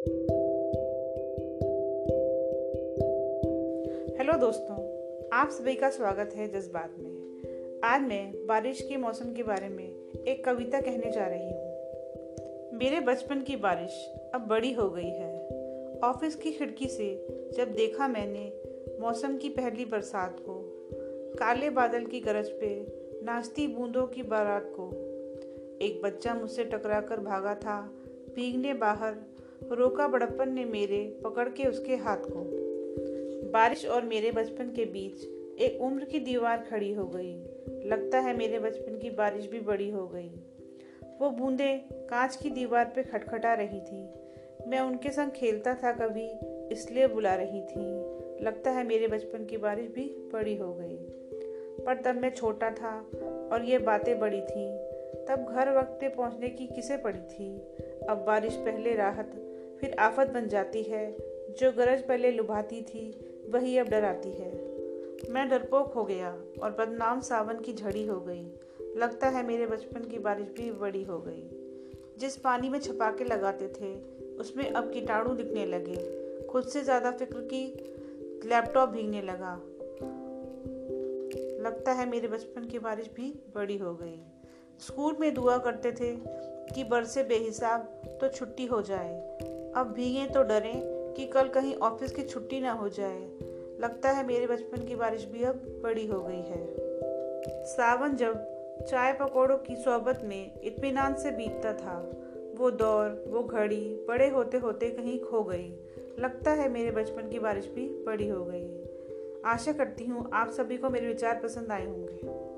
Hello दोस्तों, आप सभी का स्वागत है जज्बात में। आज मैं बारिश के मौसम के बारे में एक कविता कहने जा रही हूँ। मेरे बचपन की बारिश अब बड़ी हो गई है। ऑफ़िस की खिड़की से जब देखा मैंने मौसम की पहली बरसात को, काले बादल की गरज पे नाचती बूंदों की बारात को, एक बच्चा मुझसे टकराकर भागा था, भीगने बाहर रोका बड़प्पन ने मेरे पकड़ के उसके हाथ को। बारिश और मेरे बचपन के बीच एक उम्र की दीवार खड़ी हो गई। लगता है मेरे बचपन की बारिश भी बड़ी हो गई। वो बूंदे कांच की दीवार पे खटखटा रही थी। मैं उनके संग खेलता था कभी, इसलिए बुला रही थी। लगता है मेरे बचपन की बारिश भी बड़ी हो गई। पर तब मैं छोटा था और ये बातें बड़ी थी। तब घर वक्त पे पहुँचने की किसे पड़ी थी? अब बारिश पहले राहत फिर आफत बन जाती है। जो गरज पहले लुभाती थी, वही अब डराती है। मैं डरपोक हो गया और बदनाम सावन की झड़ी हो गई। लगता है मेरे बचपन की बारिश भी बड़ी हो गई। जिस पानी में छपाके लगाते थे, उसमें अब कीटाणु दिखने लगे। खुद से ज़्यादा फ़िक्र की लैपटॉप भीगने लगा। लगता है मेरे बचपन की बारिश भी बड़ी हो गई। स्कूल में दुआ करते थे कि बरसे बेहिसाब तो छुट्टी हो जाए। अब भीगे तो डरें कि कल कहीं ऑफ़िस की छुट्टी ना हो जाए। लगता है मेरे बचपन की बारिश भी अब बड़ी हो गई है। सावन जब चाय पकौड़ों की सोबत में इत्मीनान से बीतता था, वो दौर, वो घड़ी बड़े होते होते कहीं खो गई। लगता है मेरे बचपन की बारिश भी बड़ी हो गई। आशा करती हूँ आप सभी को मेरे विचार पसंद आए होंगे।